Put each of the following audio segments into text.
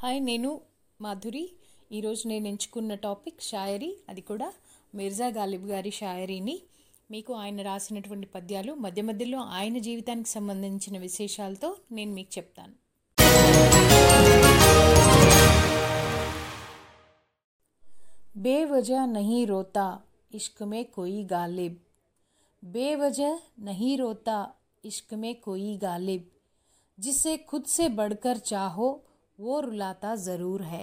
Hi నేను మాధురి ఈరోజు నేను ఎంచుకున్న టాపిక్ షాయరీ అది కూడా మిర్జా గాలిబ్ గారి షాయరీని మీకు ఆయన రాసినటువంటి పద్యాలు మధ్య మధ్యలో ఆయన జీవితానికి సంబంధించిన విశేషాలతో నేను మీకు చెప్తాను बेवजह नहीं रोता इश्क में कोई गालिब बेवजह नहीं रोता इश्क में कोई गालिब जिसे खुद से बढ़कर चाहो ఓ రులాతా జరూర్ హై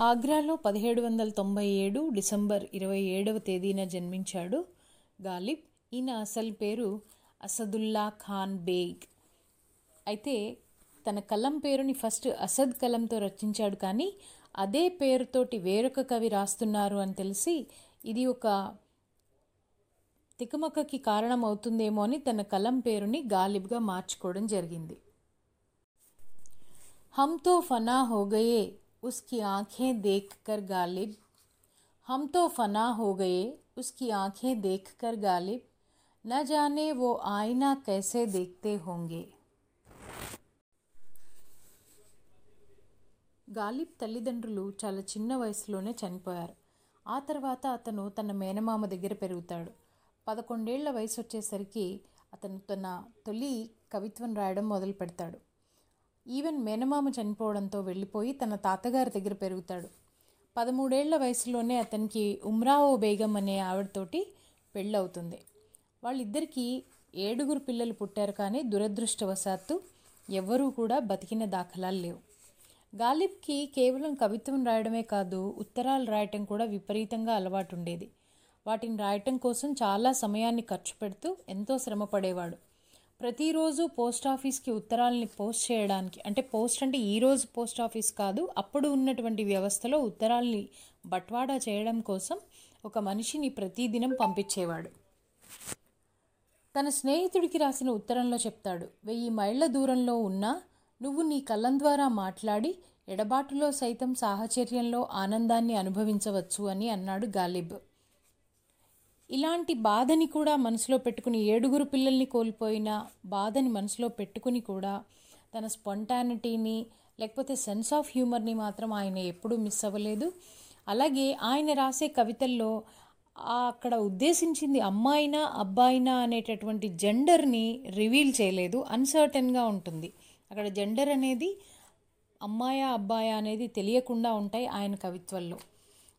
ఆగ్రాలో పదిహేడు వందల తొంభై ఏడు డిసెంబర్ ఇరవై ఏడవ తేదీన జన్మించాడు గాలిబ్ ఈయన అసలు పేరు అసదుల్లా ఖాన్ బేగ్ అయితే తన కలం పేరుని ఫస్ట్ అసద్ కలంతో రచించాడు కానీ అదే పేరుతోటి వేరొక కవి రాస్తున్నారు అని తెలిసి ఇది ఒక తికమకకి కారణమవుతుందేమో అని తన కలం పేరుని గాలిబ్గా మార్చుకోవడం జరిగింది हम तो फना हो गए उसकी आंखें देखकर गालिब हम तो फना हो गए उसकी आंखें देखकर गालिब न जाने वो आईना कैसे देखते होंगे గాలిబ్ తల్లిదండ్రులు చాలా చిన్న వయసులోనే చనిపోయారు ఆ తర్వాత అతను తన మేనమామ దగ్గర పెరుగుతాడు పదకొండేళ్ల వయసు వచ్చేసరికి అతను తన తొలి కవిత్వం రాయడం మొదలు పెడతాడు ఈవెన్ మేనమామ చనిపోవడంతో వెళ్ళిపోయి తన తాతగారి దగ్గర పెరుగుతాడు. పదమూడేళ్ళ వయసులోనే అతనికి ఉమ్రావో బేగం అనే ఆవిడతోటి పెళ్ళవుతుంది. వాళ్ళిద్దరికీ ఏడుగురు పిల్లలు పుట్టారు కానీ దురదృష్టవశాత్తు ఎవ్వరూ కూడా బతికిన దాఖలాలు లేవు. గాలిబ్కి కేవలం కవిత్వం రాయడమే కాదు ఉత్తరాలు రాయటం కూడా విపరీతంగా అలవాటు ఉండేది వాటిని రాయటం కోసం చాలా సమయాన్ని ఖర్చు పెడుతూ ఎంతో శ్రమ పడేవాడు. ప్రతిరోజు పోస్ట్ ఆఫీస్కి ఉత్తరాలని పోస్ట్ చేయడానికి అంటే పోస్ట్ అంటే ఈరోజు పోస్ట్ ఆఫీస్ కాదు అప్పుడు ఉన్నటువంటి వ్యవస్థలో ఉత్తరాల్ని బట్వాడా చేయడం కోసం ఒక మనిషిని ప్రతిదినం పంపించేవాడు. తన స్నేహితుడికి రాసిన ఉత్తరంలో చెప్తాడు వెయ్యి మైళ్ళ దూరంలో ఉన్నా నువ్వు నీ కళ్ళం ద్వారా మాట్లాడి ఎడబాటులో సైతం సాహచర్యంలో ఆనందాన్ని అనుభవించవచ్చు అని అన్నాడు గాలిబ్. ఇలాంటి బాధని కూడా మనసులో పెట్టుకుని ఏడుగురు పిల్లల్ని కోల్పోయిన బాధని మనసులో పెట్టుకుని కూడా తన స్పాంటానిటీని లేకపోతే సెన్స్ ఆఫ్ హ్యూమర్ని మాత్రం ఆయన ఎప్పుడూ మిస్ అవ్వలేదు. అలాగే ఆయన రాసే కవితల్లో అక్కడ ఉద్దేశించింది అమ్మాయినా అబ్బాయినా అనేటటువంటి జెండర్ని రివీల్ చేయలేదు. అన్సర్టన్గా ఉంటుంది. అక్కడ జెండర్ అనేది అమ్మాయా అబ్బాయా అనేది తెలియకుండా ఉంటాయి ఆయన కవిత్వంలో.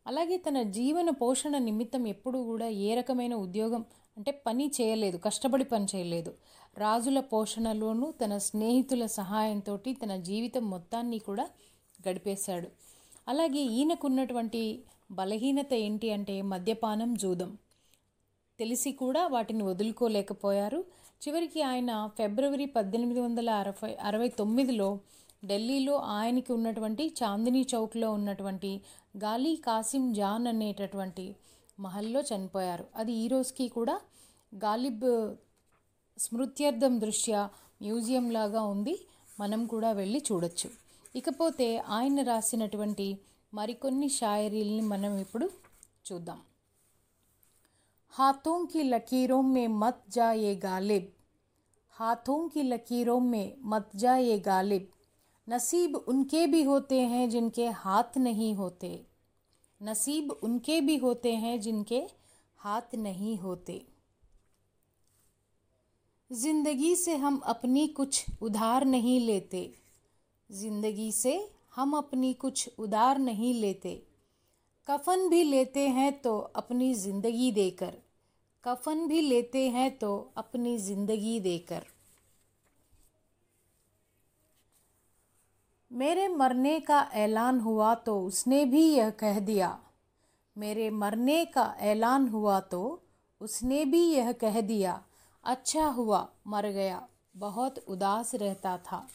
అలాగే తన జీవన పోషణ నిమిత్తం ఎప్పుడూ కూడా ఏ రకమైన ఉద్యోగం అంటే పని చేయలేదు కష్టపడి పని చేయలేదు. రాజుల పోషణలోనూ తన స్నేహితుల సహాయంతో తన జీవితం మొత్తాన్ని కూడా గడిపేశాడు. అలాగే ఈయనకున్నటువంటి బలహీనత ఏంటి అంటే మద్యపానం జూదం. తెలిసి కూడా వాటిని వదులుకోలేకపోయారు. చివరికి ఆయన ఫిబ్రవరి పద్దెనిమిది వందల అరవై అరవై తొమ్మిదిలో ఢిల్లీలో ఆయనకి ఉన్నటువంటి చాందినీ చౌక్లో ఉన్నటువంటి గాలి కాసిం జాన్ అనేటటువంటి మహల్లో చనిపోయారు. అది ఈరోజుకి కూడా గాలిబ్ స్మృత్యర్థం దృష్ట్యా మ్యూజియం లాగా ఉంది. మనం కూడా వెళ్ళి చూడొచ్చు. ఇకపోతే ఆయన రాసినటువంటి మరికొన్ని షాయరీల్ని మనం ఇప్పుడు చూద్దాం. హాథోం కి లకీరోం మే మత్ జాయే గాలిబ్. హాథోం కి లకీరోం మే మత్ జాయే గాలిబ్. नसीब उनके भी होते हैं जिनके हाथ नहीं होते। नसीब उनके भी होते हैं जिनके हाथ नहीं होते। ज़िंदगी से हम अपनी कुछ उधार नहीं लेते। ज़िंदगी से हम अपनी कुछ उधार नहीं लेते। कफन भी लेते हैं तो अपनी ज़िंदगी देकर। कफन भी लेते हैं तो अपनी ज़िंदगी देकर। मेरे मरने का ऐलान हुआ तो उसने भी यह कह दिया। मेरे मरने का ऐलान हुआ तो उसने भी यह कह दिया। अच्छा हुआ, मर गया। बहुत उदास रहता था।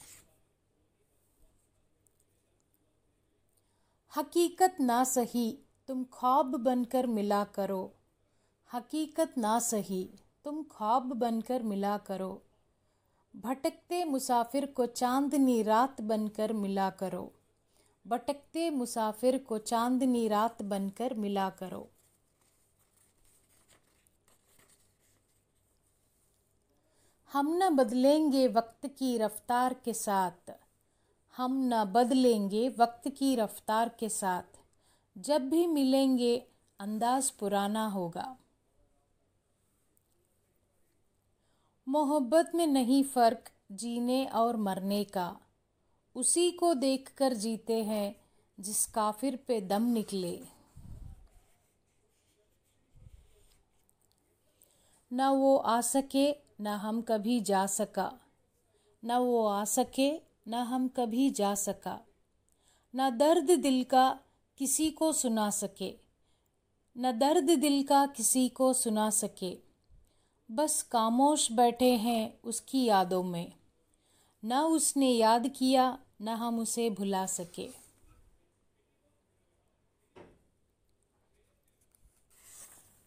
हकीकत ना सही, तुम ख्वाब बनकर मिला करो। हकीकत ना सही, तुम ख्वाब बनकर मिला करो। भटकते मुसाफिर को चांदनी रात बनकर मिला करो। भटकते मुसाफिर को चांदनी रात बनकर मिला करो। हम न बदलेंगे वक्त की रफ्तार के साथ। हम न बदलेंगे वक्त की रफ्तार के साथ। जब भी मिलेंगे, अंदाज पुराना होगा। मोहब्बत में नहीं फ़र्क जीने और मरने का। उसी को देखकर जीते हैं, जिस काफिर पे दम निकले। न वो आ सके, न हम कभी जा सका। न वो आ सके, ना हम कभी जा सका। न दर्द दिल का किसी को सुना सके। न दर्द दिल का किसी को सुना सके। बस खामोश बैठे हैं उसकी यादों में। न उसने याद किया, ना हम उसे भुला सके।